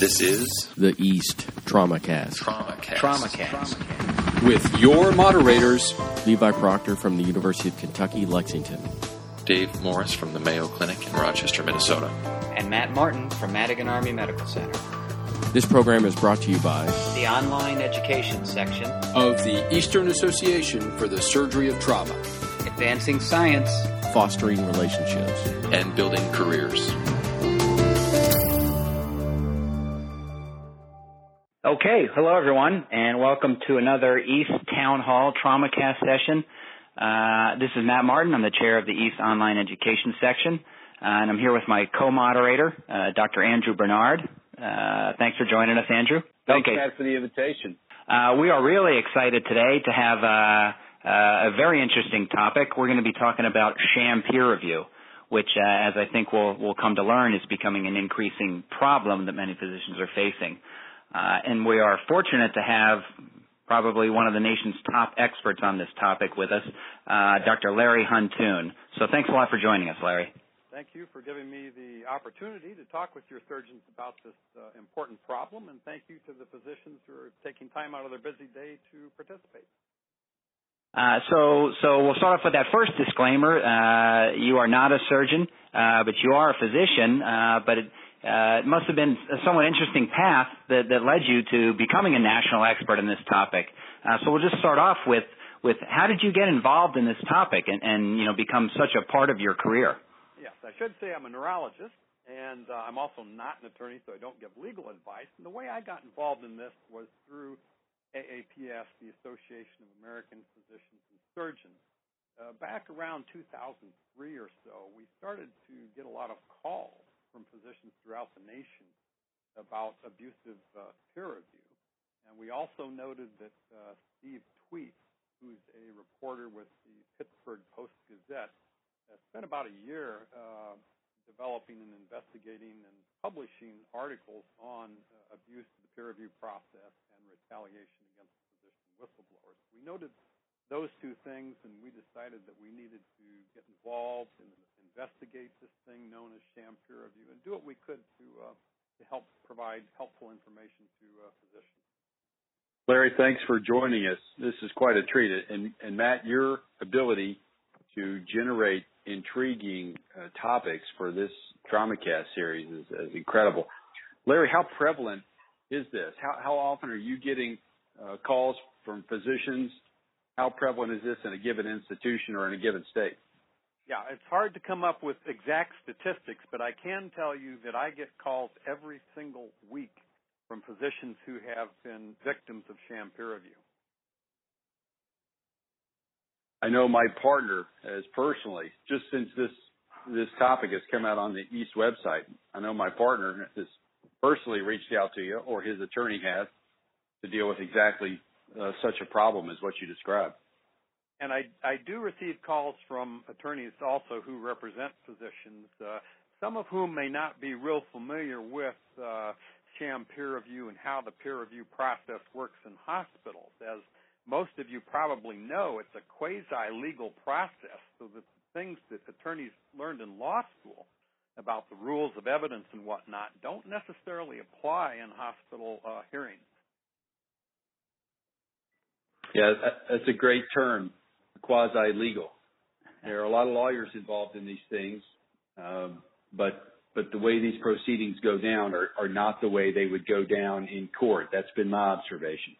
This is the East Trauma Cast. TraumaCast. TraumaCast. With your moderators, Levi Procter from the University of Kentucky, Lexington. Dave Morris from the Mayo Clinic in Rochester, Minnesota. And Matt Martin from Madigan Army Medical Center. This program is brought to you by The online education section, of the Eastern Association for the Surgery of Trauma. Advancing Science, Fostering Relationships. And building careers. Okay, hello everyone, and welcome to another East Town Hall TraumaCast session. Uh, this is Matt Martin. I'm the chair of the East Online Education section, uh, and I'm here with my co-moderator, uh, Dr. Andrew Bernard. Uh, thanks for joining us, Andrew. Thanks, okay. Matt, for the invitation. Uh, we are really excited today to have uh, a very interesting topic. We're going to be talking about sham peer review, which, uh, as I think we'll, we'll come to learn, is becoming an increasing problem that many physicians are facing. Uh, and we are fortunate to have probably one of the nation's top experts on this topic with us, uh, Dr. Larry Huntoon. So thanks a lot for joining us, Larry. Thank you for giving me the opportunity to talk with your surgeons about this uh, important problem, and thank you to the physicians who are taking time out of their busy day to participate. Uh, so, so we'll start off with that first disclaimer. Uh, you are not a surgeon, uh, but you are a physician. Uh, but it, uh, it must have been a somewhat interesting path that, that led you to becoming a national expert in this topic. Uh, so we'll just start off with, with how did you get involved in this topic and, and you know become such a part of your career? Yes, I should say I'm a neurologist, and uh, I'm also not an attorney, so I don't give legal advice. And the way I got involved in this was through AAPS, the Association of American Physicians and Surgeons. Uh, back around 2003 or so, we started to get a lot of calls from physicians throughout the nation about abusive uh, peer review. And we also noted that uh, Steve Twedt, who's a reporter with the Pittsburgh Post Gazette, uh, spent about a year uh, developing and investigating and publishing articles on uh, abuse of the peer review process and retaliation against physician whistleblowers. We noted those two things, and we decided that we needed to get involved and investigate this thing known as sham peer review and do what we could to uh, to help provide helpful information to uh, physicians. Larry, thanks for joining us. This is quite a treat. And, and Matt, your ability to generate intriguing uh, topics for this TraumaCast series is, is, incredible. Larry, how prevalent is this? How, how often are you getting uh, calls from physicians? How prevalent is this in a given institution or in a given state? Yeah, it's hard to come up with exact statistics, but I can tell you that I get calls every single week from physicians who have been victims of sham peer review. I know my partner has personally, just since this this topic has come out on the East website, I know my partner has personally reached out to you, or his attorney has, to deal with exactly uh, such a problem as what you described and I, I do receive calls from attorneys also who represent physicians, uh, some of whom may not be real familiar with uh, sham peer review and how the peer review process works in hospitals. As most of you probably know, it's a quasi-legal process, so the things that attorneys learned in law school about the rules of evidence and whatnot don't necessarily apply in hospital uh, hearings. Yeah, that's a great term quasi legal. There are a lot of lawyers involved in these things, um, but but the way these proceedings go down are, are not the way they would go down in court. That's been my observation.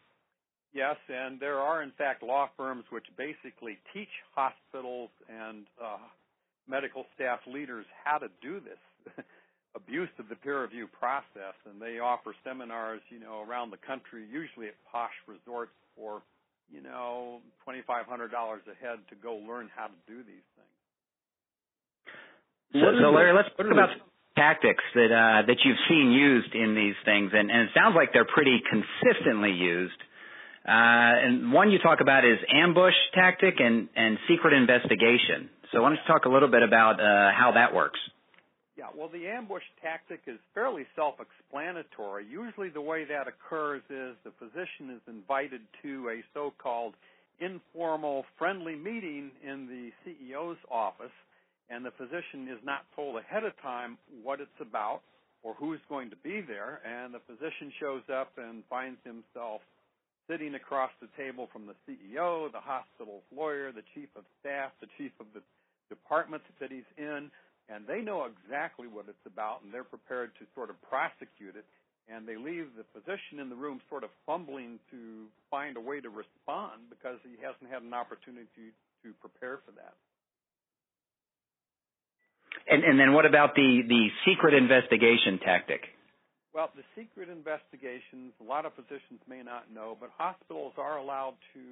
Yes, and there are in fact law firms which basically teach hospitals and uh, medical staff leaders how to do this abuse of the peer review process, and they offer seminars, you know, around the country, usually at posh resorts for you know, $2,500 a head to go learn how to do these things. So, so Larry, let's talk about tactics that uh, that you've seen used in these things, and, and it sounds like they're pretty consistently used. Uh, and one you talk about is ambush tactic and, and secret investigation. So why don't you talk a little bit about uh, how that works? Yeah, well, the ambush tactic is fairly self explanatory. Usually, the way that occurs is the physician is invited to a so called informal friendly meeting in the CEO's office, and the physician is not told ahead of time what it's about or who's going to be there, and the physician shows up and finds himself sitting across the table from the CEO, the hospital's lawyer, the chief of staff, the chief of the department that he's in, and they know exactly what it's about, and they're prepared to sort of prosecute it. And they leave the physician in the room sort of fumbling to find a way to respond because he hasn't had an opportunity to prepare for that. And, and then what about the, the secret investigation tactic? Well, the secret investigations, a lot of physicians may not know, but hospitals are allowed to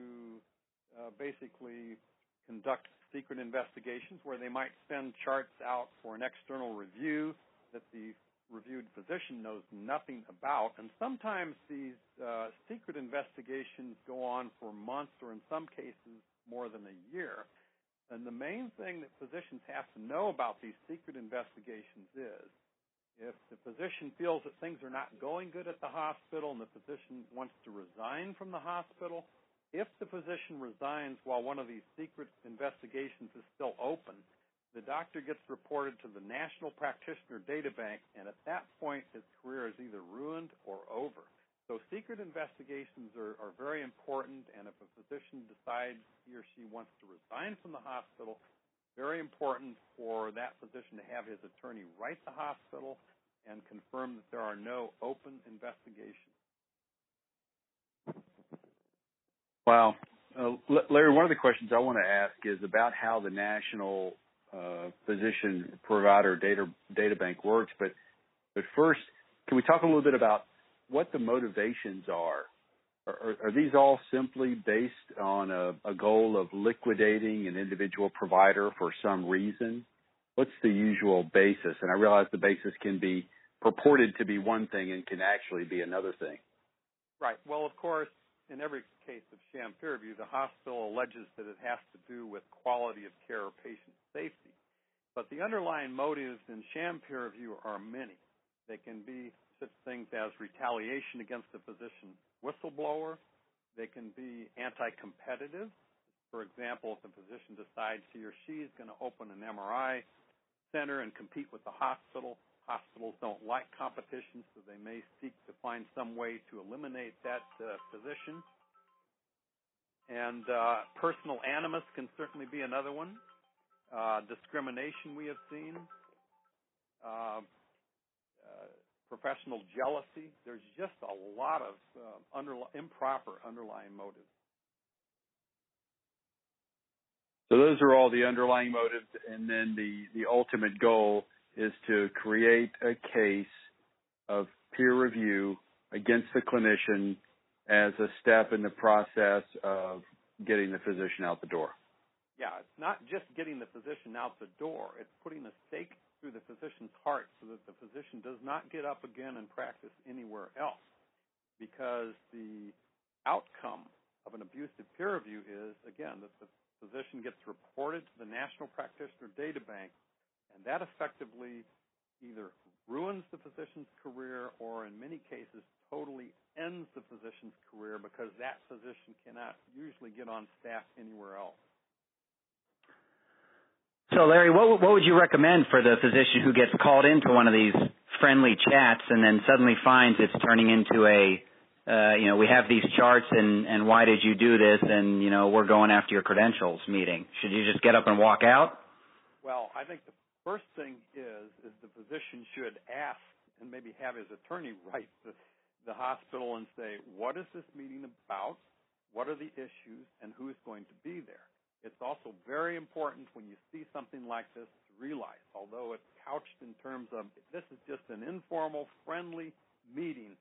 uh, basically conduct secret investigations where they might send charts out for an external review that the reviewed physician knows nothing about. And sometimes these uh, secret investigations go on for months or in some cases more than a year. And the main thing that physicians have to know about these secret investigations is if the physician feels that things are not going good at the hospital and the physician wants to resign from the hospital, if the physician resigns while one of these secret investigations is still open, the doctor gets reported to the National Practitioner Data Bank, and at that point, his career is either ruined or over. So secret investigations are, are very important, and if a physician decides he or she wants to resign from the hospital, very important for that physician to have his attorney write the hospital and confirm that there are no open investigations. Wow. Uh, Larry, one of the questions I want to ask is about how the National uh, Physician Provider Data, Data Bank works. But, but first, can we talk a little bit about what the motivations are. Are, are these all simply based on a, a goal of liquidating an individual provider for some reason? What's the usual basis? And I realize the basis can be purported to be one thing and can actually be another thing. Right. Well, of course, in every case of sham peer review, the hospital alleges that it has to do with quality of care or patient safety. But the underlying motives in sham peer review are many. They can be such things as retaliation against a physician whistleblower. They can be anti-competitive. For example, if the physician decides he or she is going to open an MRI center and compete with the hospital, hospitals don't like competition, so they may seek to find some way to eliminate that uh, physician. And uh, personal animus can certainly be another one. Uh, discrimination we have seen. Uh, uh, professional jealousy. There's just a lot of uh, underli- improper underlying motives. So those are all the underlying motives, and then the the ultimate goal is to create a case of peer review against the clinician as a step in the process of getting the physician out the door. Yeah, it's not just getting the physician out the door. It's putting a stake through the physician's heart so that the physician does not get up again and practice anywhere else. Because the outcome of an abusive peer review is, again, that the physician gets reported to the National Practitioner Data Bank, and that effectively either ruins the physician's career or, in many cases, totally ends the physician's career because that physician cannot usually get on staff anywhere else. So, Larry, what what would you recommend for the physician who gets called into one of these friendly chats and then suddenly finds it's turning into a uh, you know, we have these charts and, and why did you do this and, you know, we're going after your credentials meeting. Should you just get up and walk out? Well, I think the first thing is, is the physician should ask and maybe have his attorney write the, the hospital and say, what is this meeting about? What are the issues and who's going to be there? It's also very important when you see something like this to realize, although it's couched in terms of this is just an informal, friendly meeting,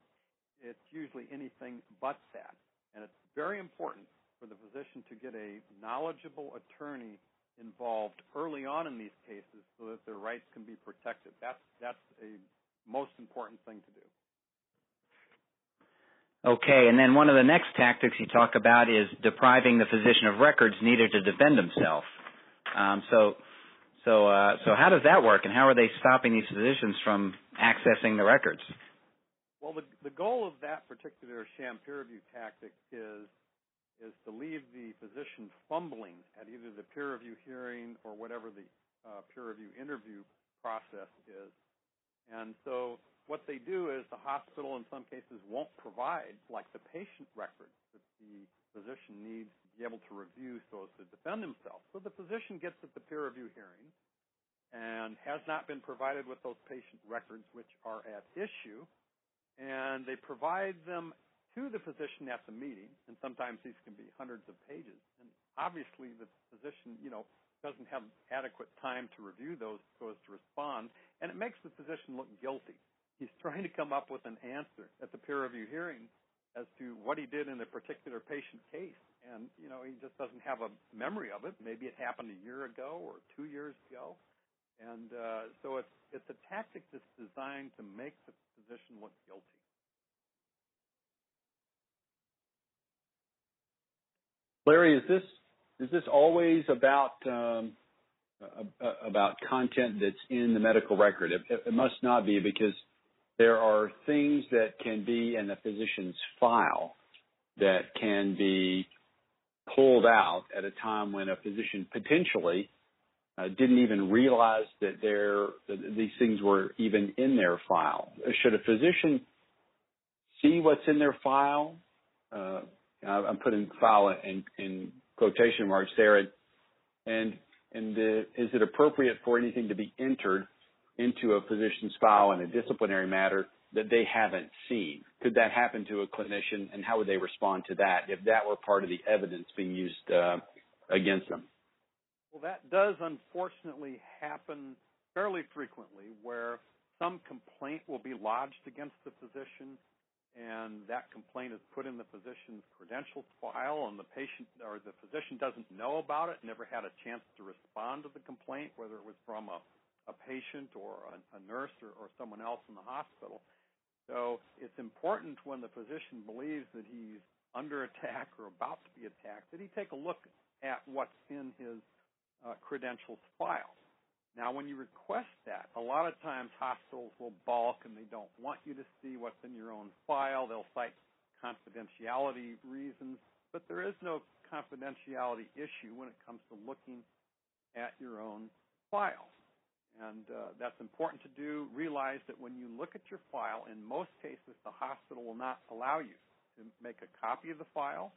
it's usually anything but that. And it's very important for the physician to get a knowledgeable attorney involved early on in these cases so that their rights can be protected. That's, that's a most important thing to do. Okay, and then one of the next tactics you talk about is depriving the physician of records needed to defend himself. Um, so, so, uh, so how does that work, and how are they stopping these physicians from accessing the records? Well, the, the goal of that particular sham peer review tactic is is to leave the physician fumbling at either the peer review hearing or whatever the uh, peer review interview process is. And so what they do is the hospital in some cases won't provide like the patient records that the physician needs to be able to review so as to defend himself. So the physician gets at the peer review hearing and has not been provided with those patient records which are at issue and they provide them to the physician at the meeting and sometimes these can be hundreds of pages and obviously the physician you know doesn't have adequate time to review those so as to respond and it makes the physician look guilty he's trying to come up with an answer at the peer review hearing as to what he did in a particular patient case. And, you know, he just doesn't have a memory of it. Maybe it happened a year ago or two years ago. And uh, so it's, it's a tactic that's designed to make the physician look guilty. Larry, is this is this always about um, about content that's in the medical record? It, it, must not be because there are things that can be in the physician's file that can be pulled out at a time when a physician potentially uh, didn't even realize that there that these things were even in their file. Should a physician see what's in their file? Uh, I'm putting file in, in quotation marks there, and and, and the, is it appropriate for anything to be entered into a physician's file in a disciplinary matter that they haven't seen? Could that happen to a clinician, and how would they respond to that if that were part of the evidence being used uh, against them? Well, that does unfortunately happen fairly frequently where some complaint will be lodged against the physician and that complaint is put in the physician's credentials file and the patient or the physician doesn't know about it, never had a chance to respond to the complaint, whether it was from a a patient or a, a nurse or, or someone else in the hospital. So it's important when the physician believes that he's under attack or about to be attacked that he take a look at what's in his uh, credentials file. Now, when you request that, a lot of times hospitals will balk and they don't want you to see what's in your own file. They'll cite confidentiality reasons, but there is no confidentiality issue when it comes to looking at your own file. And uh, that's important to do. Realize that when you look at your file, in most cases, the hospital will not allow you to make a copy of the file.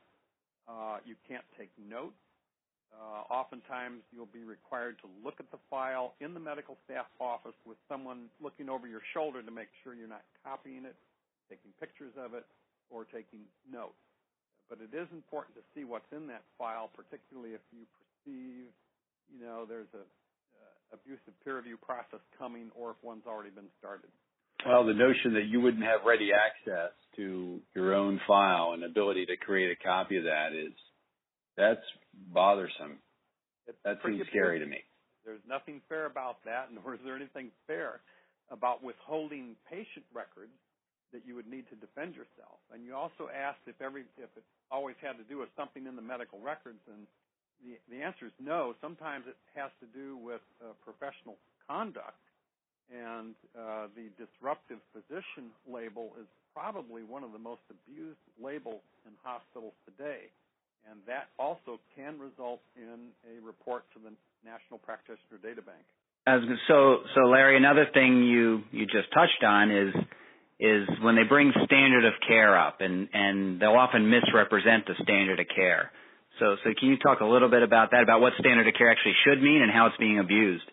Uh, you can't take notes. Uh, oftentimes, you'll be required to look at the file in the medical staff office with someone looking over your shoulder to make sure you're not copying it, taking pictures of it, or taking notes. But it is important to see what's in that file, particularly if you perceive, you know, there's a abusive peer review process coming or if one's already been started? Well, the notion that you wouldn't have ready access to your own file and ability to create a copy of that is that's bothersome. It's that seems scary to me. There's nothing fair about that, nor is there anything fair about withholding patient records that you would need to defend yourself. And you also asked if every if it always had to do with something in the medical records, and the, the answer is no. Sometimes it has to do with uh, professional conduct, and uh, the disruptive physician label is probably one of the most abused labels in hospitals today, and that also can result in a report to the National Practitioner Data Bank. As, so, so Larry, another thing you you just touched on is is when they bring standard of care up, and and they'll often misrepresent the standard of care. So, so can you talk a little bit about that, about what standard of care actually should mean and how it's being abused?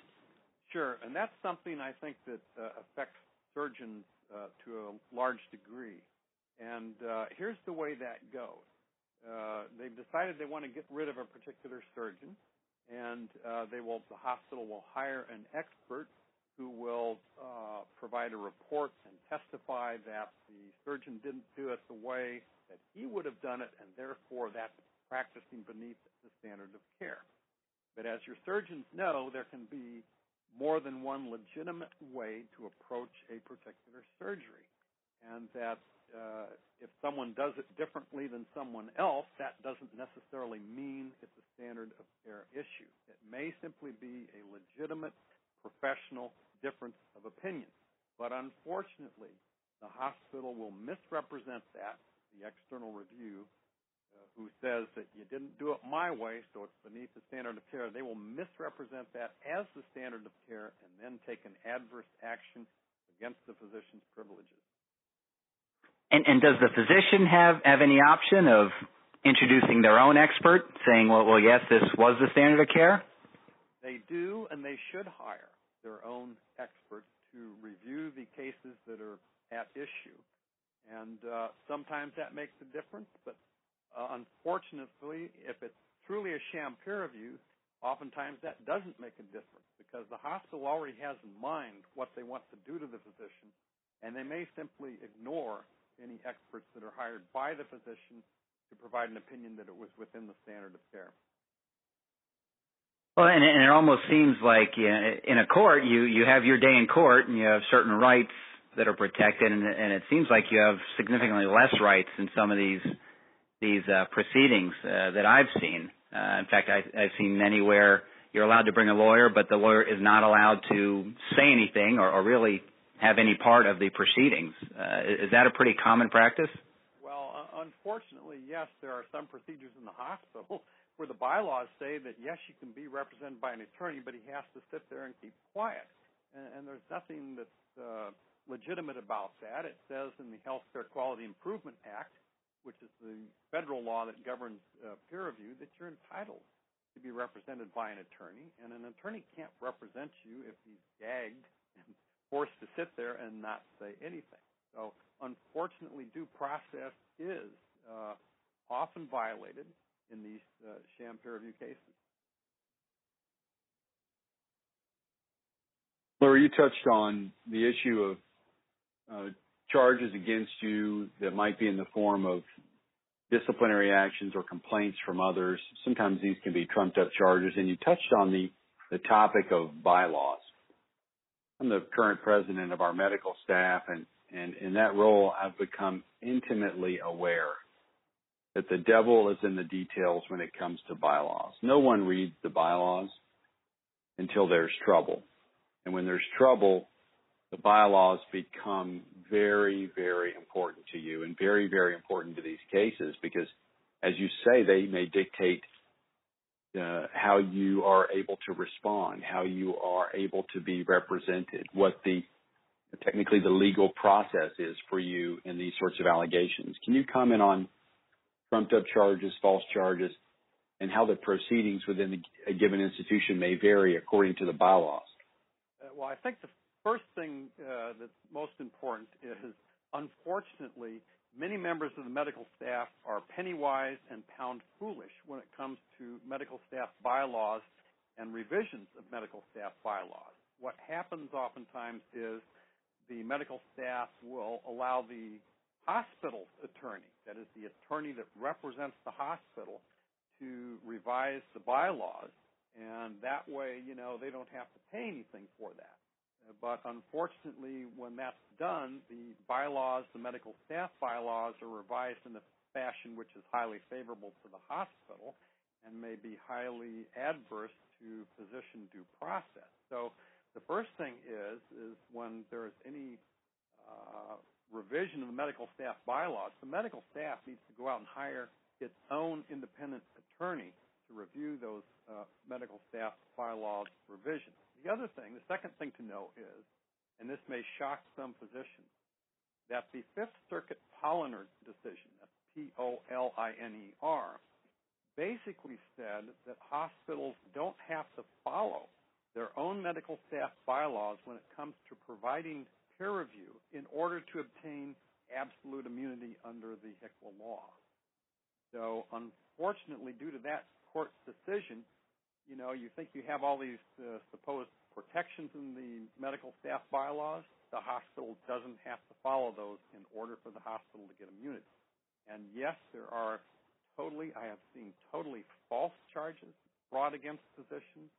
Sure, and that's something I think that uh, affects surgeons uh, to a large degree. And uh, here's the way that goes. Uh, they've decided they want to get rid of a particular surgeon, and uh, they will. The hospital will hire an expert who will uh, provide a report and testify that the surgeon didn't do it the way that he would have done it, and therefore that's practicing beneath the standard of care. But as your surgeons know, there can be more than one legitimate way to approach a particular surgery. And that uh, if someone does it differently than someone else, that doesn't necessarily mean it's a standard of care issue. It may simply be a legitimate professional difference of opinion. But unfortunately, the hospital will misrepresent that, the external review, uh, who says that you didn't do it my way, so it's beneath the standard of care, they will misrepresent that as the standard of care and then take an adverse action against the physician's privileges. And, and does the physician have, have any option of introducing their own expert, saying, well, well, yes, this was the standard of care? They do, and they should hire their own expert to review the cases that are at issue. And uh, sometimes that makes a difference, but uh, unfortunately, if it's truly a sham peer review, oftentimes that doesn't make a difference because the hospital already has in mind what they want to do to the physician, and they may simply ignore any experts that are hired by the physician to provide an opinion that it was within the standard of care. Well, and, and it almost seems like you know, in a court, you you have your day in court, and you have certain rights that are protected, and, and it seems like you have significantly less rights in some of these these uh, proceedings uh, that I've seen. Uh, in fact, I, I've seen many where you're allowed to bring a lawyer, but the lawyer is not allowed to say anything or, or really have any part of the proceedings. Uh, is that a pretty common practice? Well, uh, unfortunately, yes, there are some procedures in the hospital where the bylaws say that yes, you can be represented by an attorney, but he has to sit there and keep quiet. And, and there's nothing that's uh, legitimate about that. It says in the Healthcare Quality Improvement Act, which is the federal law that governs uh, peer review, that you're entitled to be represented by an attorney, and an attorney can't represent you if he's gagged and forced to sit there and not say anything. So, unfortunately, due process is uh, often violated in these uh, sham peer review cases. Larry, you touched on the issue of uh, charges against you that might be in the form of disciplinary actions or complaints from others. Sometimes these can be trumped up charges, and you touched on the, the topic of bylaws. I'm the current president of our medical staff, and, and in that role, I've become intimately aware that the devil is in the details when it comes to bylaws. No one reads the bylaws until there's trouble. And when there's trouble, the bylaws become very, very important to you and very, very important to these cases because, as you say, they may dictate uh, how you are able to respond, how you are able to be represented, what the technically the legal process is for you in these sorts of allegations. Can you comment on trumped up charges, false charges, and how the proceedings within a given institution may vary according to the bylaws? Uh, well, I think the first thing uh, that's most important is, unfortunately, many members of the medical staff are penny wise and pound foolish when it comes to medical staff bylaws and revisions of medical staff bylaws. What happens oftentimes is the medical staff will allow the hospital attorney, that is the attorney that represents the hospital, to revise the bylaws, and that way, you know, they don't have to pay anything for that. But unfortunately, when that's done, the bylaws, the medical staff bylaws, are revised in a fashion which is highly favorable to the hospital and may be highly adverse to physician due process. So the first thing is is when there is any uh, revision of the medical staff bylaws, the medical staff needs to go out and hire its own independent attorney to review those uh, medical staff bylaws revisions. The other thing, the second thing to know is, and this may shock some physicians, that the Fifth Circuit Poliner decision, P-O-L-I-N-E-R, basically said that hospitals don't have to follow their own medical staff bylaws when it comes to providing peer review in order to obtain absolute immunity under the HCQIA law. So unfortunately, due to that court's decision, you know, you think you have all these uh, supposed protections in the medical staff bylaws. The hospital doesn't have to follow those in order for the hospital to get immunity. And yes, there are totally, I have seen totally false charges brought against physicians,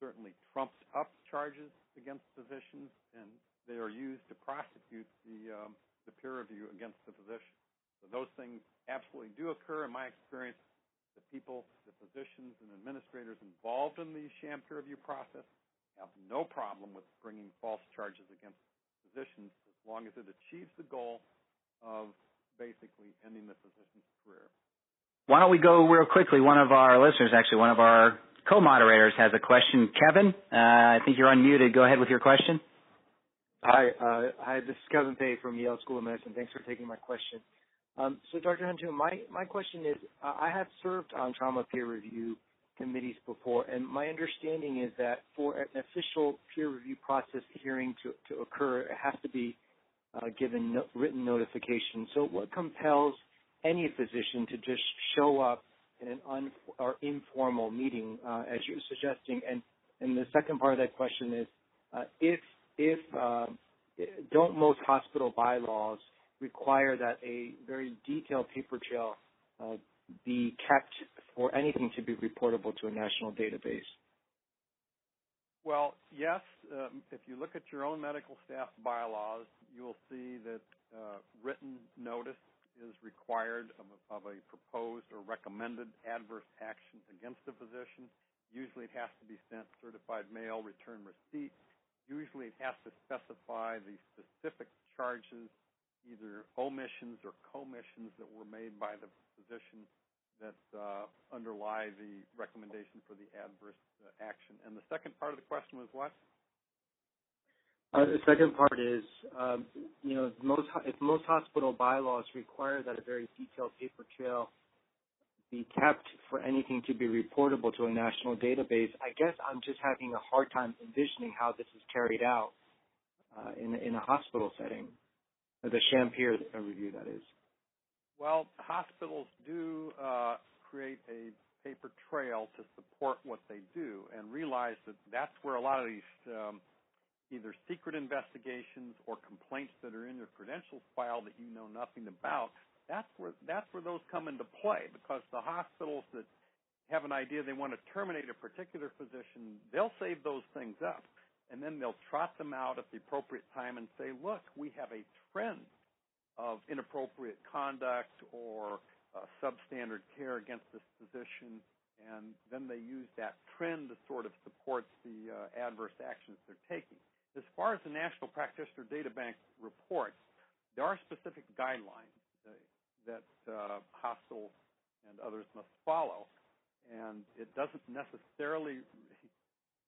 certainly trumped up charges against physicians, and they are used to prosecute the, um, the peer review against the physician. So those things absolutely do occur in my experience the people, the physicians and administrators involved in the sham peer review process have no problem with bringing false charges against physicians as long as it achieves the goal of basically ending the physician's career. Why don't we go real quickly? One of our listeners, actually, one of our co-moderators has a question. Kevin, uh, I think you're unmuted. Go ahead with your question. Hi, uh, hi. This is Kevin Pei from Yale School of Medicine. Thanks for taking my question. Um, so, Dr. Hunter, my my question is, I have served on trauma peer review committees before, and my understanding is that for an official peer review process hearing to to occur, it has to be uh, given written notification. So, what compels any physician to just show up in an informal meeting, uh, as you're suggesting? And and the second part of that question is, uh, if if uh, don't most hospital bylaws require that a very detailed paper trail uh, be kept for anything to be reportable to a national database? Well, yes. Um, if you look at your own medical staff bylaws, you will see that uh, written notice is required of a, of a proposed or recommended adverse action against a physician. Usually it has to be sent certified mail, return receipt, usually it has to specify the specific charges, either omissions or commissions that were made by the physician that uh, underlie the recommendation for the adverse uh, action. And the second part of the question was what? Uh, the second part is, um, you know, most if most hospital bylaws require that a very detailed paper trail be kept for anything to be reportable to a national database, I guess I'm just having a hard time envisioning how this is carried out uh, in, in a hospital setting, the sham peer review, that is. Well, hospitals do uh, create a paper trail to support what they do and realize that that's where a lot of these um, either secret investigations or complaints that are in your credentials file that you know nothing about that's where that's where those come into play because the hospitals that have an idea they want to terminate a particular physician, they'll save those things up and then they'll trot them out at the appropriate time and say, look, we have a trend of inappropriate conduct or uh, substandard care against this physician, and then they use that trend to sort of support the uh, adverse actions they're taking. As far as the National Practitioner Data Bank report, there are specific guidelines that uh, hospitals and others must follow. And it doesn't necessarily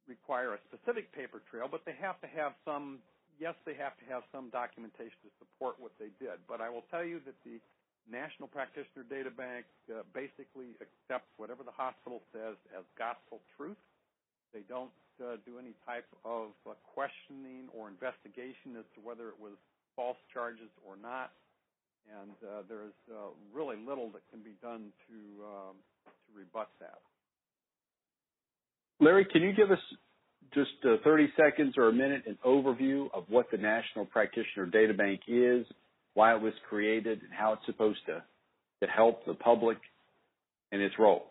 require a specific paper trail, but they have to have some, yes, they have to have some documentation to support what they did. But I will tell you that the National Practitioner Data Bank uh, basically accepts whatever the hospital says as gospel truth. They don't uh, do any type of uh, questioning or investigation as to whether it was false charges or not and uh, there's uh, really little that can be done to um, to rebut that. Larry, can you give us just uh, 30 seconds or a minute an overview of what the National Practitioner Data Bank is, why it was created, and how it's supposed to to help the public and its role?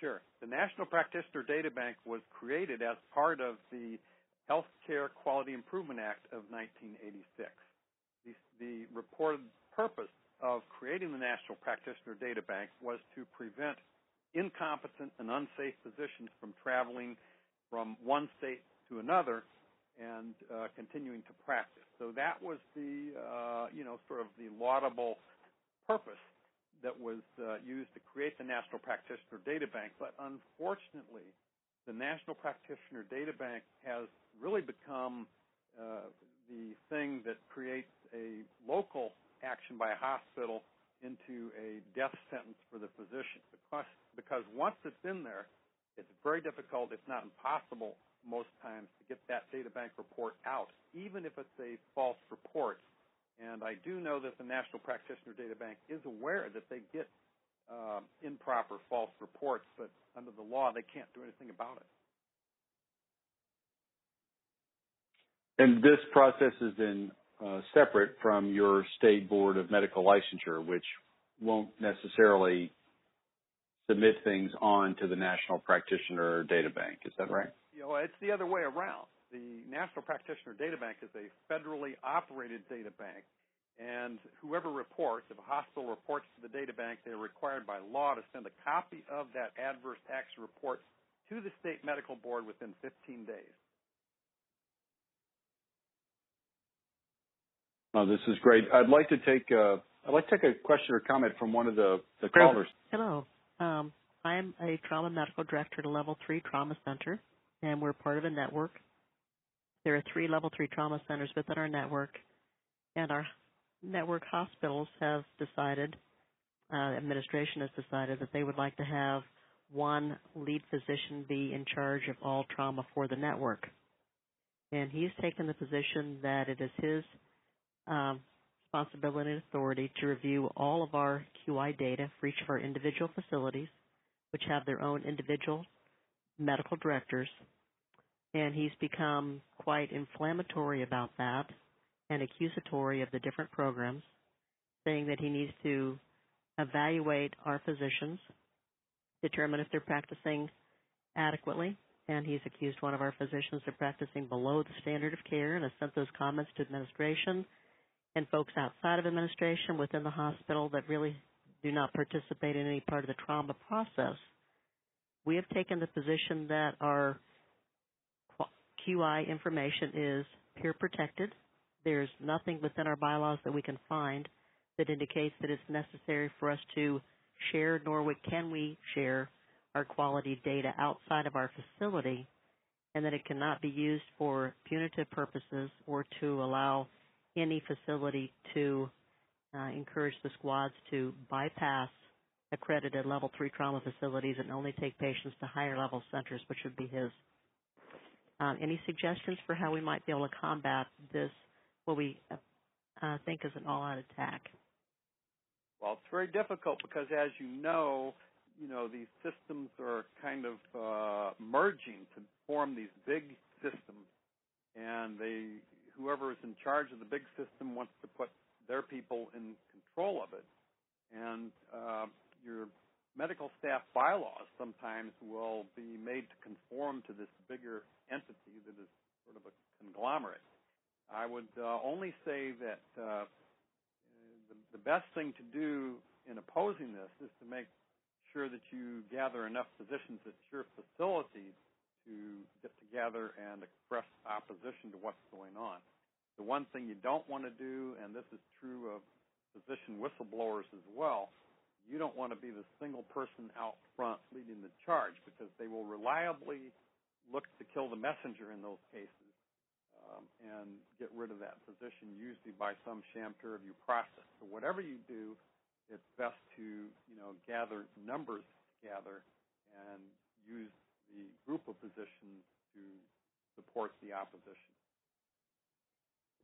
Sure. The National Practitioner Data Bank was created as part of the Healthcare Quality Improvement Act of 1986. The, the reported purpose of creating the National Practitioner Data Bank was to prevent incompetent and unsafe physicians from traveling from one state to another and uh, continuing to practice. So that was the, uh, you know, sort of the laudable purpose that was uh, used to create the National Practitioner Data Bank. But unfortunately, the National Practitioner Data Bank has really become uh, the thing that creates a local action by a hospital into a death sentence for the physician because once it's in there, it's very difficult, if not impossible, most times to get that data bank report out, even if it's a false report. And I do know that the National Practitioner Data Bank is aware that they get uh, improper false reports, but under the law they can't do anything about it. And this process is then uh, separate from your state board of medical licensure, which won't necessarily submit things on to the National Practitioner Data Bank. Is that right? You know, it's the other way around. The National Practitioner Data Bank is a federally operated data bank, and whoever reports, if a hospital reports to the data bank, they're required by law to send a copy of that adverse action report to the state medical board within 15 days. Oh, this is great. I'd like to take a, I'd like to take a question or comment from one of the, the callers. Hello. Um, I'm a trauma medical director at a level three trauma center, and we're part of a network. There are three level three trauma centers within our network, and our network hospitals have decided, uh, administration has decided that they would like to have one lead physician be in charge of all trauma for the network. And he's taken the position that it is his um, responsibility and authority to review all of our QI data for each of our individual facilities, which have their own individual medical directors. And he's become quite inflammatory about that and accusatory of the different programs, saying that he needs to evaluate our physicians, determine if they're practicing adequately, and he's accused one of our physicians of practicing below the standard of care and has sent those comments to administration and folks outside of administration within the hospital that really do not participate in any part of the trauma process. We have taken the position that our QI information is peer protected. There's nothing within our bylaws that we can find that indicates that it's necessary for us to share, nor can we share our quality data outside of our facility, and that it cannot be used for punitive purposes or to allow any facility to uh, encourage the squads to bypass accredited level three trauma facilities and only take patients to higher level centers, which would be his. Um, any suggestions for how we might be able to combat this, what we uh, think is an all-out attack? Well, it's very difficult because, as you know, you know these systems are kind of uh, merging to form these big systems, and they whoever is in charge of the big system wants to put their people in control of it. And uh, your medical staff bylaws sometimes will be made to conform to this bigger entity that is sort of a conglomerate. I would uh, only say that uh, the, the best thing to do in opposing this is to make sure that you gather enough physicians at your facility to get together and express opposition to what's going on. The one thing you don't want to do, and this is true of physician whistleblowers as well, you don't want to be the single person out front leading the charge because they will reliably look to kill the messenger in those cases um, and get rid of that physician usually by some sham peer review process. So whatever you do, it's best to you know gather numbers together and use the group of physicians to support the opposition.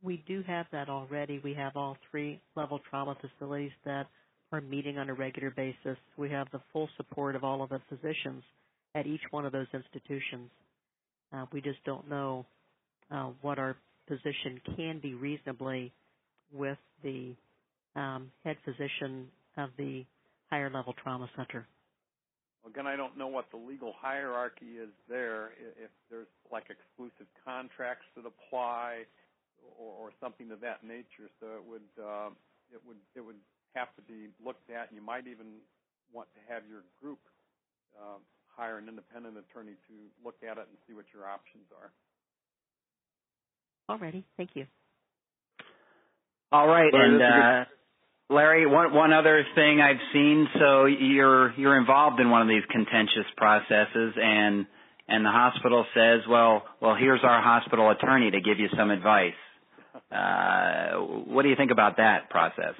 We do have that already. We have all three level trauma facilities that are meeting on a regular basis. We have the full support of all of the physicians at each one of those institutions. Uh, we just don't know uh, what our position can be reasonably with the um, head physician of the higher level trauma center. Again, I don't know what the legal hierarchy is there. If there's like exclusive contracts that apply, or, or something of that nature, so it would uh, it would it would have to be looked at, and you might even want to have your group uh, hire an independent attorney to look at it and see what your options are. Alrighty, thank you. All right, and uh, Larry, one one other thing I've seen. So you're you're involved in one of these contentious processes, and and the hospital says, well, well, here's our hospital attorney to give you some advice. Uh, what do you think about that process?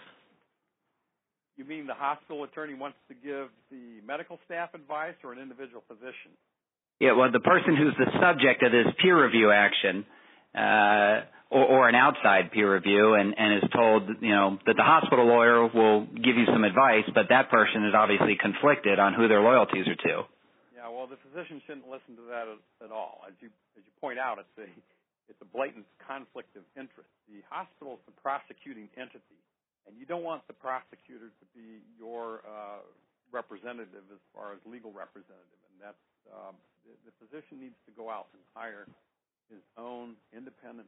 You mean the hospital attorney wants to give the medical staff advice, or an individual physician? Yeah, well, the person who's the subject of this peer review action. Uh, or, or an outside peer review and, and is told, you know, that the hospital lawyer will give you some advice, but that person is obviously conflicted on who their loyalties are to. Yeah, well, the physician shouldn't listen to that at all. As you as you point out, it's a it's a blatant conflict of interest. The hospital is the prosecuting entity, and you don't want the prosecutor to be your uh, representative as far as legal representative. And that's um, the, the physician needs to go out and hire his own independent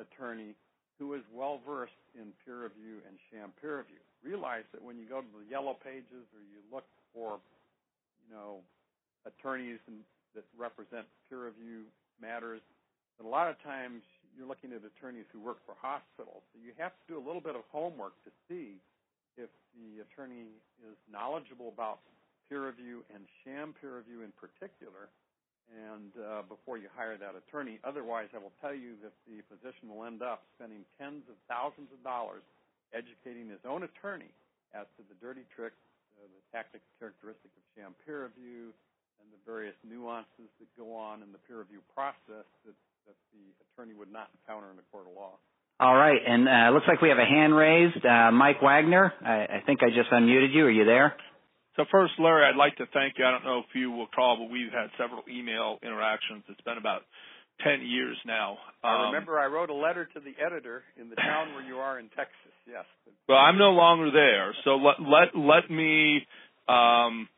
attorney who is well versed in peer review and sham peer review. Realize that when you go to the yellow pages or you look for, you know, attorneys and, that represent peer review matters, that a lot of times you're looking at attorneys who work for hospitals. So you have to do a little bit of homework to see if the attorney is knowledgeable about peer review and sham peer review in particular, and uh, before you hire that attorney. Otherwise, I will tell you that the physician will end up spending tens of thousands of dollars educating his own attorney as to the dirty tricks, uh, the tactics, characteristic of sham peer review, and the various nuances that go on in the peer review process that, that the attorney would not encounter in a court of law. All right, and uh, looks like we have a hand raised. Uh, Mike Wagner, I, I think I just unmuted you. Are you there? So first, Larry, I'd like to thank you. I don't know if you will call, but we've had several email interactions. It's been about 10 years now. Um, I remember I wrote a letter to the editor in the town where you are in Texas. Yes. Well, I'm no longer there, so let let let me. Um,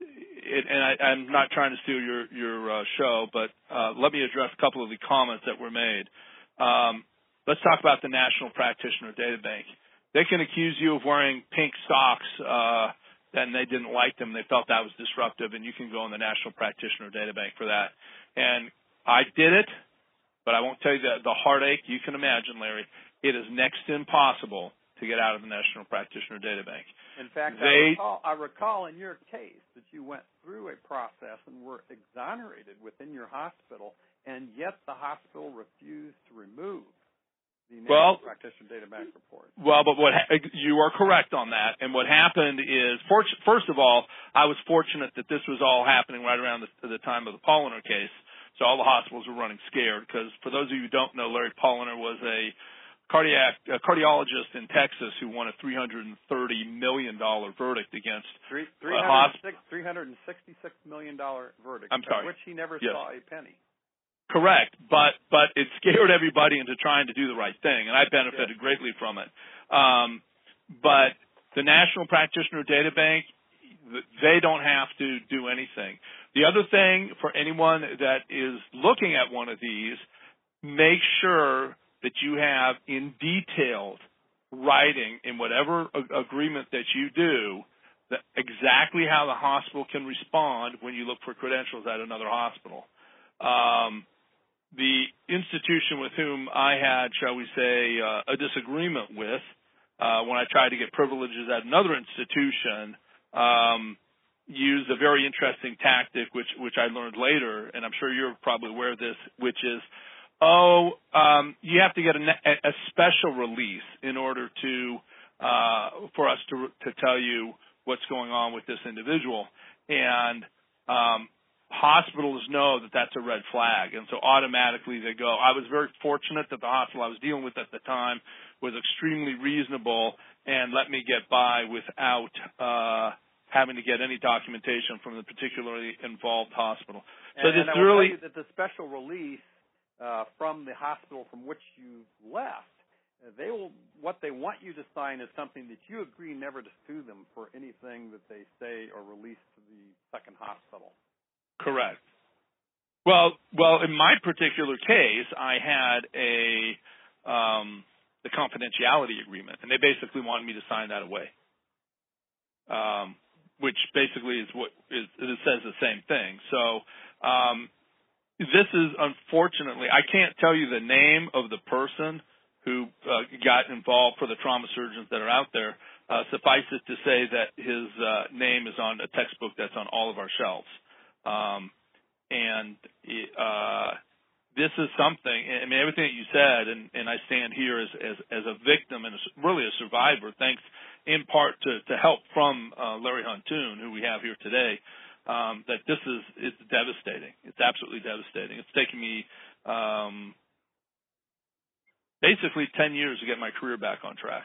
it, and I, I'm not trying to steal your your uh, show, but uh, let me address a couple of the comments that were made. Um, let's talk about the National Practitioner Data Bank. They can accuse you of wearing pink socks. Uh, then they didn't like them. They felt that was disruptive, and you can go on the National Practitioner Data Bank for that. And I did it, but I won't tell you the, the heartache you can imagine, Larry. It is next to impossible to get out of the National Practitioner Data Bank. In fact, they, I, recall, I recall in your case that you went through a process and were exonerated within your hospital, and yet the hospital refused to remove the well, practitioner data bank report. Well, but what you are correct on that. And what happened is, first of all, I was fortunate that this was all happening right around the, the time of the Poliner case. So all the hospitals were running scared because, for those of you who don't know, Larry Poliner was a cardiac a cardiologist in Texas who won a 330 million dollar verdict against Three, a hospital. 366 million dollar verdict. I'm sorry. Which he never yes. saw a penny. Correct, but but it scared everybody into trying to do the right thing, and I benefited greatly from it. Um, but the National Practitioner Data Bank, they don't have to do anything. The other thing for anyone that is looking at one of these, make sure that you have in detailed writing in whatever agreement that you do that exactly how the hospital can respond when you look for credentials at another hospital. Um, the institution with whom I had, shall we say, uh, a disagreement with uh, when I tried to get privileges at another institution, um, used a very interesting tactic, which which I learned later, and I'm sure you're probably aware of this, which is, oh, um, you have to get a, a special release in order to uh, for us to to tell you what's going on with this individual, and um, hospitals know that that's a red flag, and so automatically they go. I was very fortunate that the hospital I was dealing with at the time was extremely reasonable and let me get by without uh, having to get any documentation from the particularly involved hospital. So and, this and really that the special release uh, from the hospital from which you left they will what they want you to sign is something that you agree never to sue them for anything that they say or release to the second hospital. Correct. Well, well, in my particular case, I had a um, the confidentiality agreement, and they basically wanted me to sign that away. Um, which basically is what is it says the same thing. So um, this is unfortunately I can't tell you the name of the person who uh, got involved for the trauma surgeons that are out there. Uh, suffice it to say that his uh, name is on a textbook that's on all of our shelves. Um, and uh, this is something. I mean, everything that you said, and, and I stand here as, as as a victim and really a survivor, thanks in part to, to help from uh, Larry Huntoon, who we have here today. Um, that this is it's devastating. It's absolutely devastating. It's taken me um, basically 10 years to get my career back on track.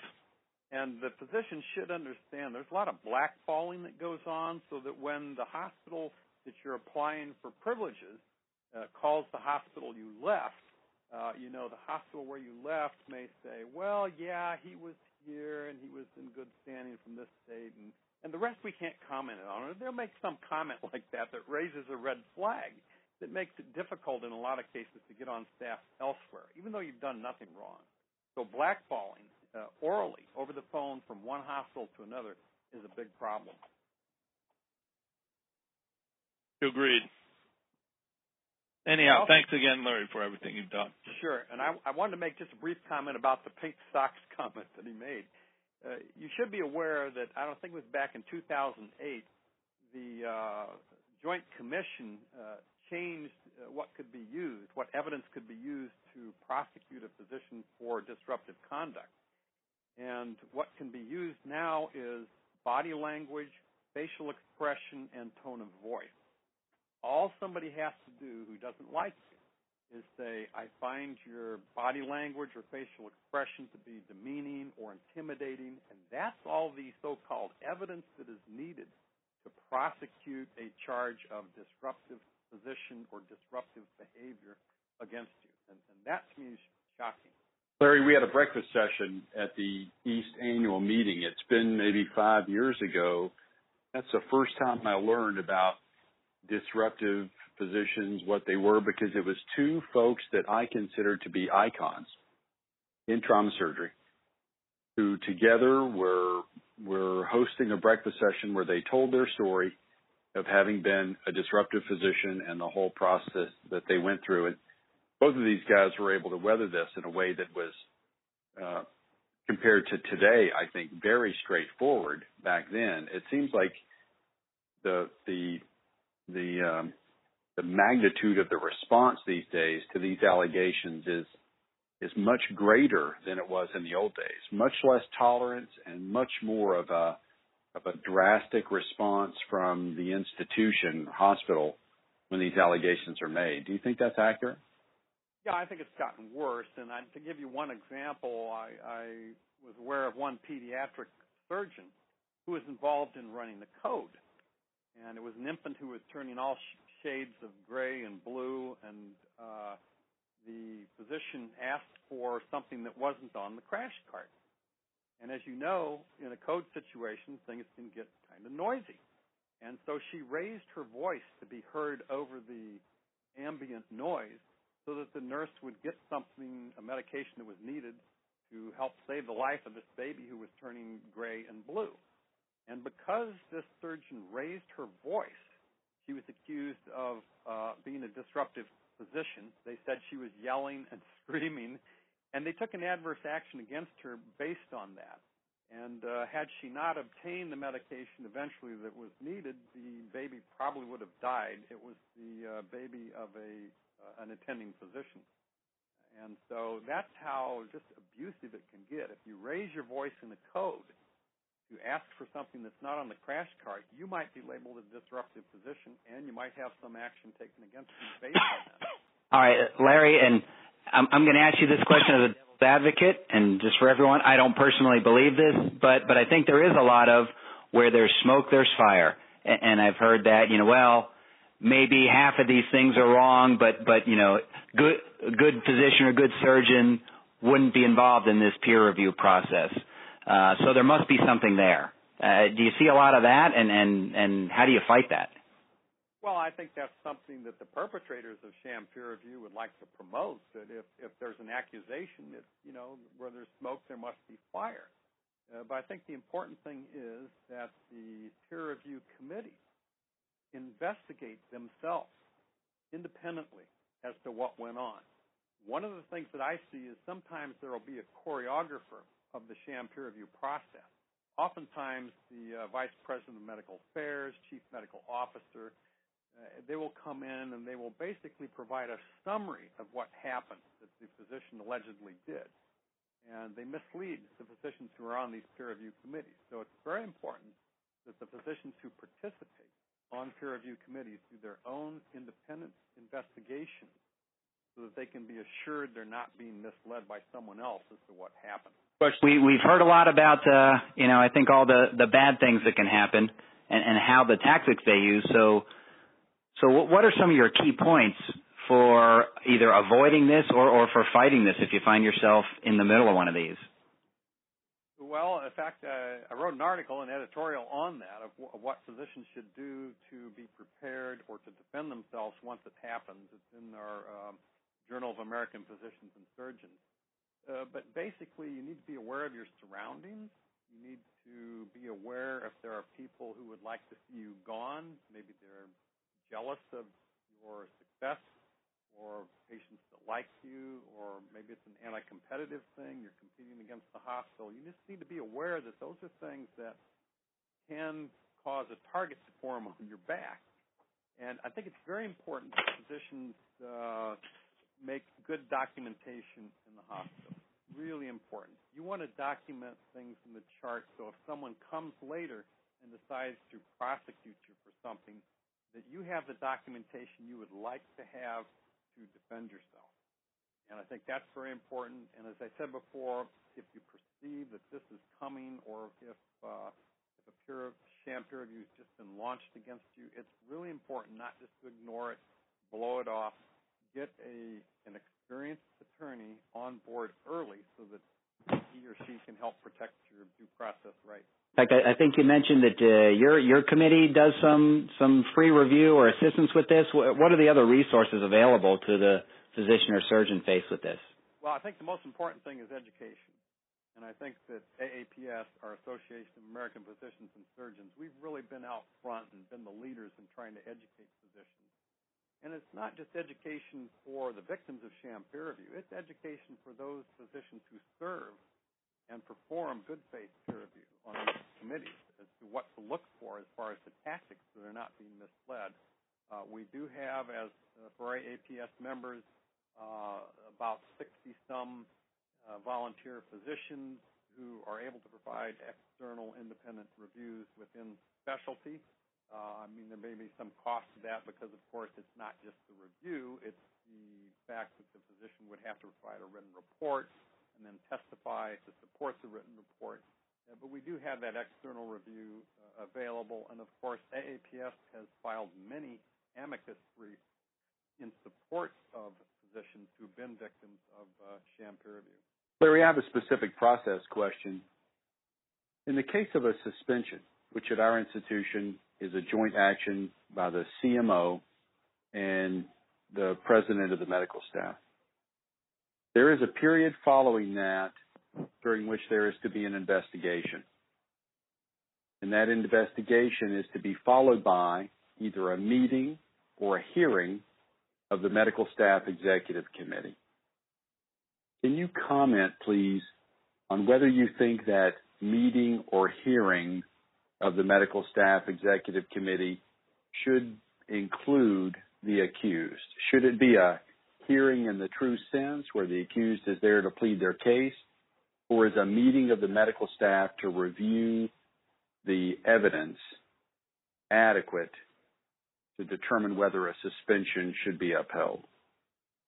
And the physician should understand there's a lot of blackballing that goes on so that when the hospital that you're applying for privileges uh, calls the hospital you left, uh, you know, the hospital where you left may say, well, yeah, he was here and he was in good standing from this state, and, and the rest we can't comment on. Or they'll make some comment like that that raises a red flag that makes it difficult in a lot of cases to get on staff elsewhere, even though you've done nothing wrong. So blackballing uh, orally over the phone from one hospital to another is a big problem. Agreed. Anyhow, thanks again, Larry, for everything you've done. Sure. And I, I wanted to make just a brief comment about the pink socks comment that he made. uh, you should be aware that I don't think it was back in 2008 the uh, Joint Commission uh, changed uh, what could be used, what evidence could be used to prosecute a physician for disruptive conduct. And what can be used now is body language, facial expression, and tone of voice. All somebody has to do who doesn't like you is say, I find your body language or facial expression to be demeaning or intimidating, and that's all the so-called evidence that is needed to prosecute a charge of disruptive physician or disruptive behavior against you. And, and that to me is shocking. Larry, we had a breakfast session at the East annual meeting. It's been maybe five years ago. That's the first time I learned about disruptive physicians, what they were, because it was two folks that I consider to be icons in trauma surgery who together were were hosting a breakfast session where they told their story of having been a disruptive physician and the whole process that they went through. And both of these guys were able to weather this in a way that was, uh, compared to today, I think very straightforward back then. It seems like the, the, the, um, the magnitude of the response these days to these allegations is is much greater than it was in the old days. Much less tolerance and much more of a of a drastic response from the institution, hospital, when these allegations are made. Do you think that's accurate? Yeah, I think it's gotten worse. And I, to give you one example, I, I was aware of one pediatric surgeon who was involved in running the code. And it was an infant who was turning all sh- shades of gray and blue, and uh, the physician asked for something that wasn't on the crash cart. And as you know, in a code situation, things can get kind of noisy. And so she raised her voice to be heard over the ambient noise so that the nurse would get something, a medication that was needed to help save the life of this baby who was turning gray and blue. And because this surgeon raised her voice, she was accused of uh, being a disruptive physician. They said she was yelling and screaming and they took an adverse action against her based on that. And uh, had she not obtained the medication eventually that was needed, the baby probably would have died. It was the uh, baby of a uh, an attending physician. And so that's how just abusive it can get. If you raise your voice in a code to ask for something that's not on the crash cart, you might be labeled a disruptive physician, and you might have some action taken against you based on that. All right, Larry, and I'm, I'm going to ask you this question as a devil's advocate, and just for everyone, I don't personally believe this, but but I think there is a lot of where there's smoke, there's fire, and, and I've heard that you know, well, maybe half of these things are wrong, but but you know, good good physician or good surgeon wouldn't be involved in this peer review process. Uh, so there must be something there. Uh, do you see a lot of that, and and and how do you fight that? Well, I think that's something that the perpetrators of sham peer review would like to promote. That if if there's an accusation, that you know where there's smoke, there must be fire. Uh, but I think the important thing is that the peer review committee investigate themselves independently as to what went on. One of the things that I see is sometimes there will be a choreographer of the sham peer review process. Oftentimes, the uh, vice president of medical affairs, chief medical officer, uh, they will come in and they will basically provide a summary of what happened that the physician allegedly did. And they mislead the physicians who are on these peer review committees. So it's very important that the physicians who participate on peer review committees do their own independent investigation so that they can be assured they're not being misled by someone else as to what happened. We, we've heard a lot about, uh, you know, I think all the, the bad things that can happen and, and how the tactics they use. So so what are some of your key points for either avoiding this or, or for fighting this if you find yourself in the middle of one of these? Well, in fact, uh, I wrote an article, an editorial on that of, w- of what physicians should do to be prepared or to defend themselves once it happens. It's in our um, Journal of American Physicians and Surgeons. Uh, but basically, you need to be aware of your surroundings. You need to be aware if there are people who would like to see you gone. Maybe they're jealous of your success. or patients that like you, or maybe it's an anti-competitive thing. You're competing against the hospital. You just need to be aware that those are things that can cause a target to form on your back. And I think it's very important that physicians uh, make good documentation in the hospital. Really important. You want to document things in the chart so if someone comes later and decides to prosecute you for something, that you have the documentation you would like to have to defend yourself. And I think that's very important. And as I said before, if you perceive that this is coming or if uh, if a peer sham peer review has just been launched against you, it's really important not just to ignore it, blow it off, get a an experienced attorney on board early so that he or she can help protect your due process rights. In fact, I, I think you mentioned that uh, your your committee does some some free review or assistance with this. What are the other resources available to the physician or surgeon faced with this? Well, I think the most important thing is education. And I think that AAPS, our Association of American Physicians and Surgeons, we've really been out front and been the leaders in trying to educate physicians. And it's not just education for the victims of sham peer review, it's education for those physicians who serve and perform good faith peer review on these committees as to what to look for as far as the tactics so they're not being misled. Uh, we do have, as uh, for APS members, uh, about 60 some uh, volunteer physicians who are able to provide external independent reviews within specialty. Uh, I mean, there may be some cost to that because, of course, it's not just the review, it's the fact that the physician would have to provide a written report and then testify to support the written report. Uh, but we do have that external review uh, available, and of course, AAPS has filed many amicus briefs in support of physicians who've been victims of uh, sham peer review. Larry, I have a specific process question. In the case of a suspension, which at our institution is a joint action by the CMO and the president of the medical staff, there is a period following that during which there is to be an investigation. And that investigation is to be followed by either a meeting or a hearing of the medical staff executive committee. Can you comment, please, on whether you think that meeting or hearing of the medical staff executive committee should include the accused? Should it be a hearing in the true sense where the accused is there to plead their case? Or is a meeting of the medical staff to review the evidence adequate to determine whether a suspension should be upheld?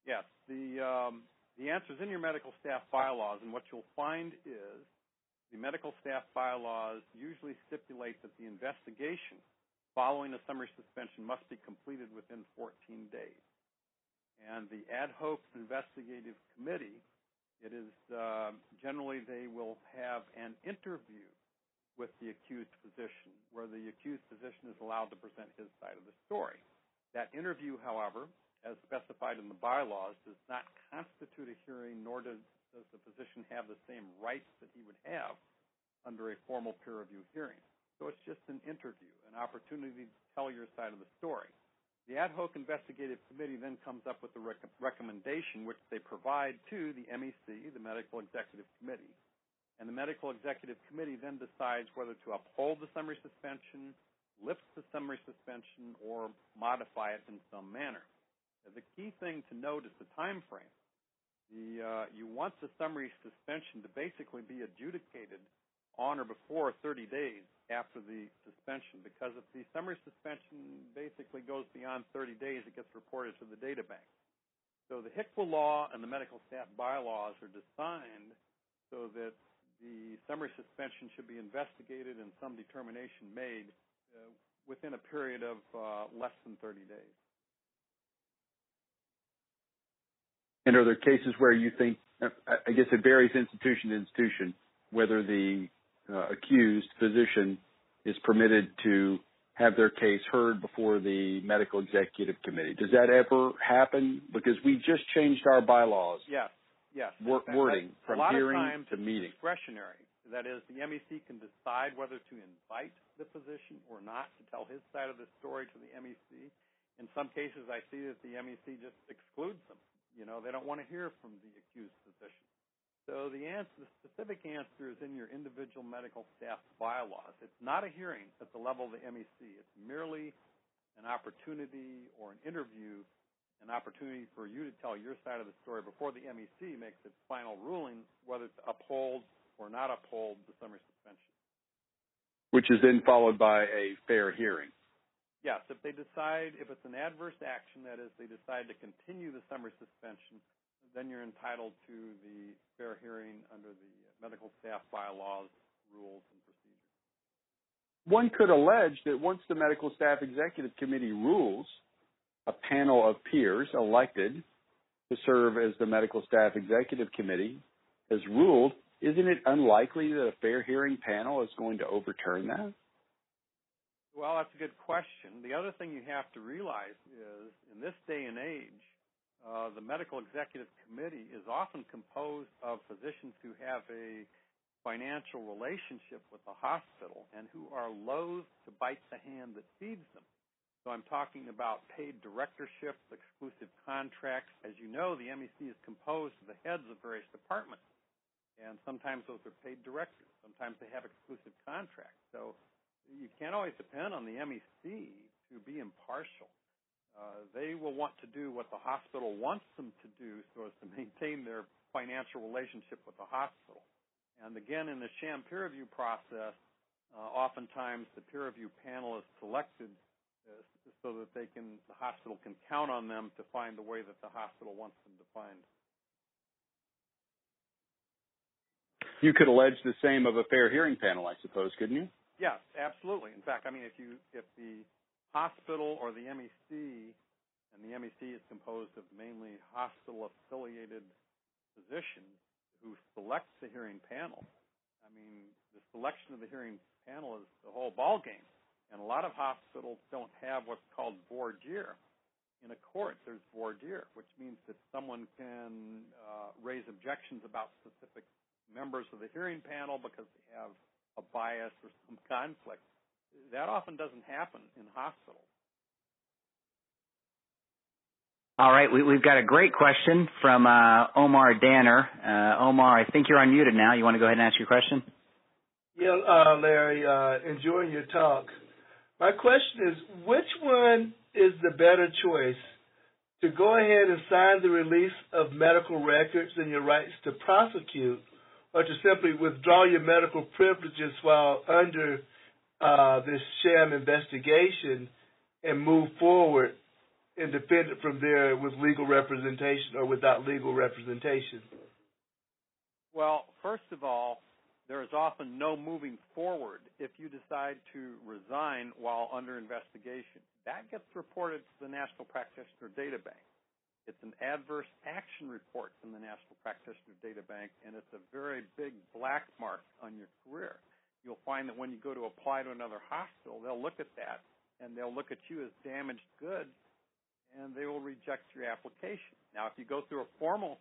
Yes. The um, the answer is in your medical staff bylaws, and what you'll find is the medical staff bylaws usually stipulate that the investigation following a summary suspension must be completed within 14 days and the ad hoc investigative committee, it is uh, generally they will have an interview with the accused physician, where the accused physician is allowed to present his side of the story. That interview, however, as specified in the bylaws, does not constitute a hearing, nor does, does the physician have the same rights that he would have under a formal peer review hearing. So it's just an interview, an opportunity to tell your side of the story. The ad hoc investigative committee then comes up with a rec- recommendation which they provide to the MEC, the Medical Executive Committee. And the Medical Executive Committee then decides whether to uphold the summary suspension, lift the summary suspension, or modify it in some manner. Now, the key thing to note is the time frame. The, uh, you want the summary suspension to basically be adjudicated on or before 30 days after the suspension because if the summary suspension basically goes beyond 30 days, it gets reported to the data bank. So the HCQIA law and the medical staff bylaws are designed so that the summary suspension should be investigated and some determination made uh, within a period of uh, less than 30 days. And are there cases where you think, I guess it varies institution to institution, whether the uh, accused physician is permitted to have their case heard before the medical executive committee. Does that ever happen? Because we just changed our bylaws. Yes, yes. wording from hearing to meeting. Discretionary. That is, the MEC can decide whether to invite the physician or not to tell his side of the story to the MEC. In some cases, I see that the MEC just excludes them. You know, they don't want to hear from the accused physician. So the answer, the specific answer is in your individual medical staff bylaws. It's not a hearing at the level of the MEC. It's merely an opportunity or an interview, an opportunity for you to tell your side of the story before the MEC makes its final ruling whether to uphold or not uphold the summary suspension. Which is then followed by a fair hearing. Yes, if they decide, if it's an adverse action, that is, they decide to continue the summary suspension, then you're entitled to the fair hearing under the medical staff bylaws, rules, and procedures. One could allege that once the medical staff executive committee rules, a panel of peers elected to serve as the medical staff executive committee has ruled, isn't it unlikely that a fair hearing panel is going to overturn that? Well, that's a good question. The other thing you have to realize is in this day and age, uh, the medical executive committee is often composed of physicians who have a financial relationship with the hospital and who are loath to bite the hand that feeds them. So I'm talking about paid directorships, exclusive contracts. As you know, the MEC is composed of the heads of various departments. And sometimes those are paid directors. Sometimes they have exclusive contracts. So you can't always depend on the MEC to be impartial. Uh, they will want to do what the hospital wants them to do so as to maintain their financial relationship with the hospital. And again, in the sham peer review process, uh, oftentimes the peer review panel is selected uh, so that they can, the hospital can count on them to find the way that the hospital wants them to find. You could allege the same of a fair hearing panel, I suppose, couldn't you? Yes, absolutely. In fact, I mean, if you if the hospital or the MEC, and the MEC is composed of mainly hospital affiliated physicians who select the hearing panel. I mean, the selection of the hearing panel is the whole ball game, and a lot of hospitals don't have what's called voir dire. In a court, there's voir dire, which means that someone can uh, raise objections about specific members of the hearing panel because they have a bias or some conflict. That often doesn't happen in hospitals. All right, we, have got a great question from uh, Omar Danner. Uh, Omar, I think you're unmuted now. You want to go ahead and ask your question? Yeah, uh, Larry, uh, enjoying your talk. My question is, which one is the better choice? To go ahead and sign the release of medical records and your rights to prosecute, or to simply withdraw your medical privileges while under uh, this sham investigation and move forward independent from there with legal representation or without legal representation? Well, first of all, there is often no moving forward if you decide to resign while under investigation. That gets reported to the National Practitioner Data Bank. It's an adverse action report from the National Practitioner Data Bank, and it's a very big black mark on your career. You'll find that when you go to apply to another hospital, they'll look at that and they'll look at you as damaged goods and they will reject your application. Now, if you go through a formal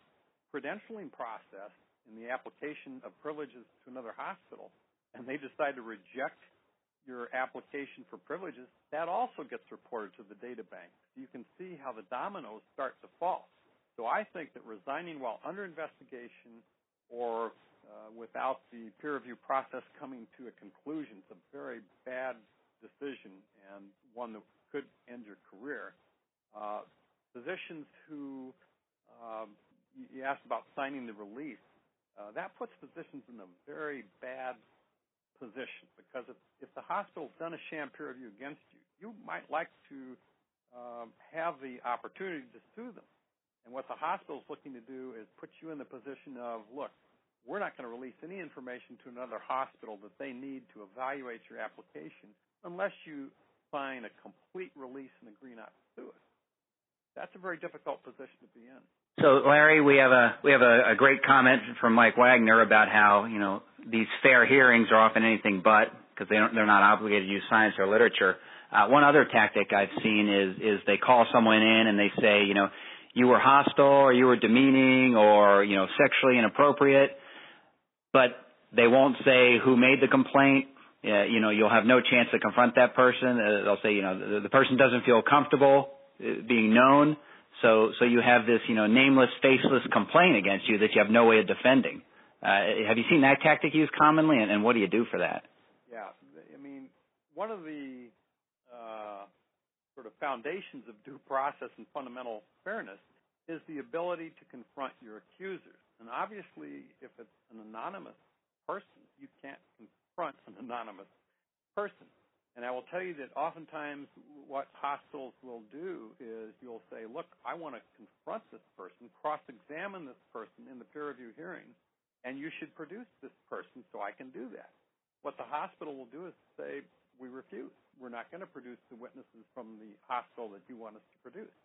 credentialing process in the application of privileges to another hospital and they decide to reject your application for privileges, that also gets reported to the data bank. You can see how the dominoes start to fall. So I think that resigning while under investigation or uh, without the peer review process coming to a conclusion is a very bad decision and one that could end your career. Uh, physicians who um, you asked about signing the release, uh, that puts physicians in a very bad position because if, if the hospital's done a sham peer review against you, you might like to um, have the opportunity to sue them. And what the hospital is looking to do is put you in the position of, look, we're not going to release any information to another hospital that they need to evaluate your application unless you sign a complete release and agree not to sue us. That's a very difficult position to be in. So, Larry, we have a we have a, a great comment from Mike Wagner about how you know these fair hearings are often anything but because they don't they're not obligated to use science or literature. Uh, one other tactic I've seen is is they call someone in and they say you know you were hostile or you were demeaning or you know sexually inappropriate, but they won't say who made the complaint. Uh, you know you'll have no chance to confront that person. Uh, they'll say you know the, the person doesn't feel comfortable uh, being known. So, so you have this, you know, nameless, faceless complaint against you that you have no way of defending. Uh, have you seen that tactic used commonly, and, and what do you do for that? Yeah, I mean, one of the uh, sort of foundations of due process and fundamental fairness is the ability to confront your accusers. And obviously, if it's an anonymous person, you can't confront an anonymous person. And I will tell you that oftentimes what hospitals will do is you'll say, look, I want to confront this person, cross-examine this person in the peer review hearing, and you should produce this person so I can do that. What the hospital will do is say, we refuse. We're not going to produce the witnesses from the hospital that you want us to produce.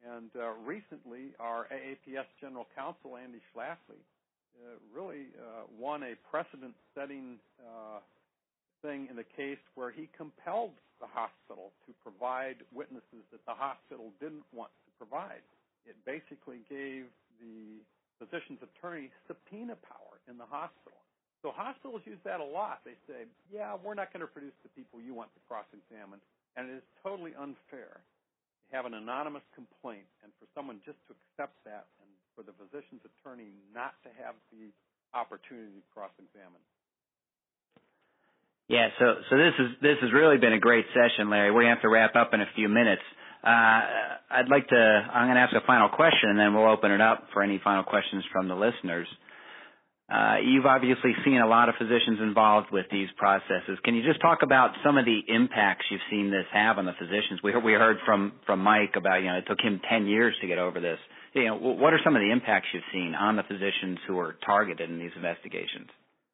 And uh, recently, our AAPS General Counsel, Andy Schlafly, uh, really uh, won a precedent-setting uh, thing in the case where he compelled the hospital to provide witnesses that the hospital didn't want to provide. It basically gave the physician's attorney subpoena power in the hospital. So hospitals use that a lot. They say, yeah, we're not going to produce the people you want to cross-examine, and it is totally unfair to have an anonymous complaint and for someone just to accept that and for the physician's attorney not to have the opportunity to cross-examine. Yeah, so so this is this has really been a great session, Larry. We have to wrap up in a few minutes. Uh, I'd like to. I'm going to ask a final question, and then we'll open it up for any final questions from the listeners. Uh, you've obviously seen a lot of physicians involved with these processes. Can you just talk about some of the impacts you've seen this have on the physicians? We heard, we heard from from Mike about you know it took him 10 years to get over this. You know, what are some of the impacts you've seen on the physicians who are targeted in these investigations?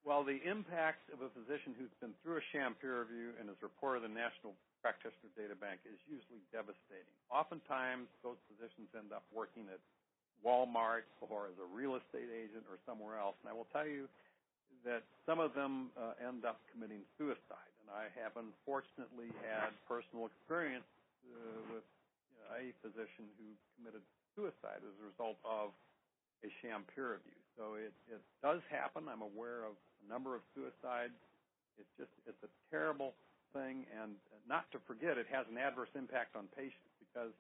Well, the impact of a physician who's been through a sham peer review and is reported the National Practitioner Data Bank is usually devastating. Oftentimes, those physicians end up working at Walmart or as a real estate agent or somewhere else. And I will tell you that some of them uh, end up committing suicide. And I have unfortunately had personal experience uh, with you know, a physician who committed suicide as a result of a sham peer review. So it, it does happen. I'm aware of a number of suicides. It's just it's a terrible thing, and not to forget, it has an adverse impact on patients because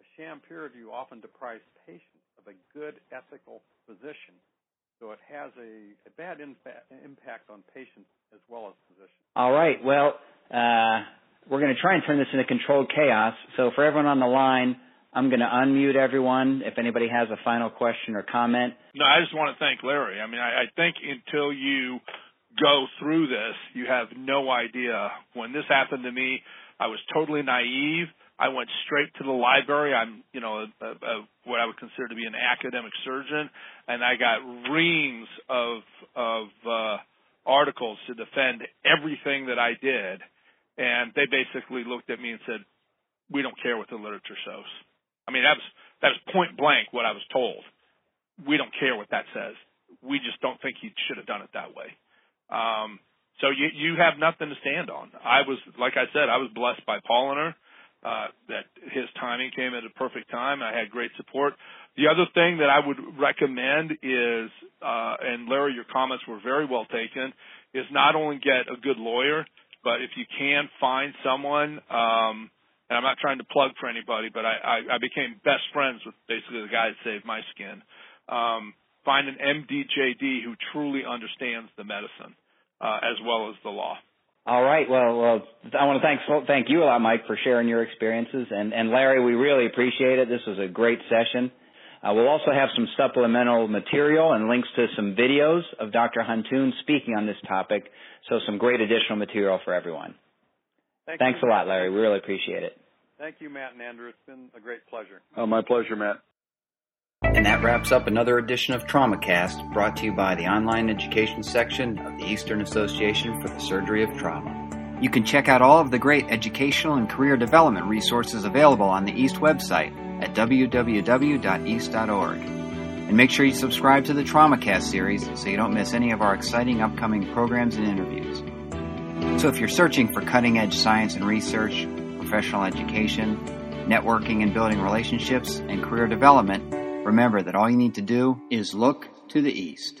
a sham peer review often deprives patients a good ethical physician. So it has a, a bad impact on patients as well as physicians. All right. Well, uh, we're going to try and turn this into controlled chaos. So for everyone on the line, I'm going to unmute everyone if anybody has a final question or comment. No, I just want to thank Larry. I mean, I, I think until you go through this, you have no idea. When this happened to me, I was totally naive. I went straight to the library. I'm, you know, a, a, what I would consider to be an academic surgeon, and I got reams of of uh, articles to defend everything that I did. And they basically looked at me and said, "We don't care what the literature shows." I mean, that was that was point blank what I was told. We don't care what that says. We just don't think he should have done it that way. Um, so you you have nothing to stand on. I was like I said, I was blessed by Poliner. Uh, that his timing came at a perfect time. I had great support. The other thing that I would recommend is, uh, and Larry, your comments were very well taken, is not only get a good lawyer, but if you can find someone um, and I'm not trying to plug for anybody, but I, I, I became best friends with basically the guy that saved my skin. Um, find an MDJD who truly understands the medicine uh, as well as the law. All right. Well, well, I want to thank thank you a lot, Mike, for sharing your experiences, and and Larry, we really appreciate it. This was a great session. Uh, we'll also have some supplemental material and links to some videos of Dr. Huntoon speaking on this topic, so some great additional material for everyone. Thank Thanks you. a lot, Larry. We really appreciate it. Thank you, Matt and Andrew. It's been a great pleasure. Oh, my pleasure, Matt. And that wraps up another edition of TraumaCast, brought to you by the online education section of the Eastern Association for the Surgery of Trauma. You can check out all of the great educational and career development resources available on the EAST website at www.east.org. And make sure you subscribe to the TraumaCast series so you don't miss any of our exciting upcoming programs and interviews. So if you're searching for cutting edge science and research, professional education, networking and building relationships, and career development, remember that all you need to do is look to the east.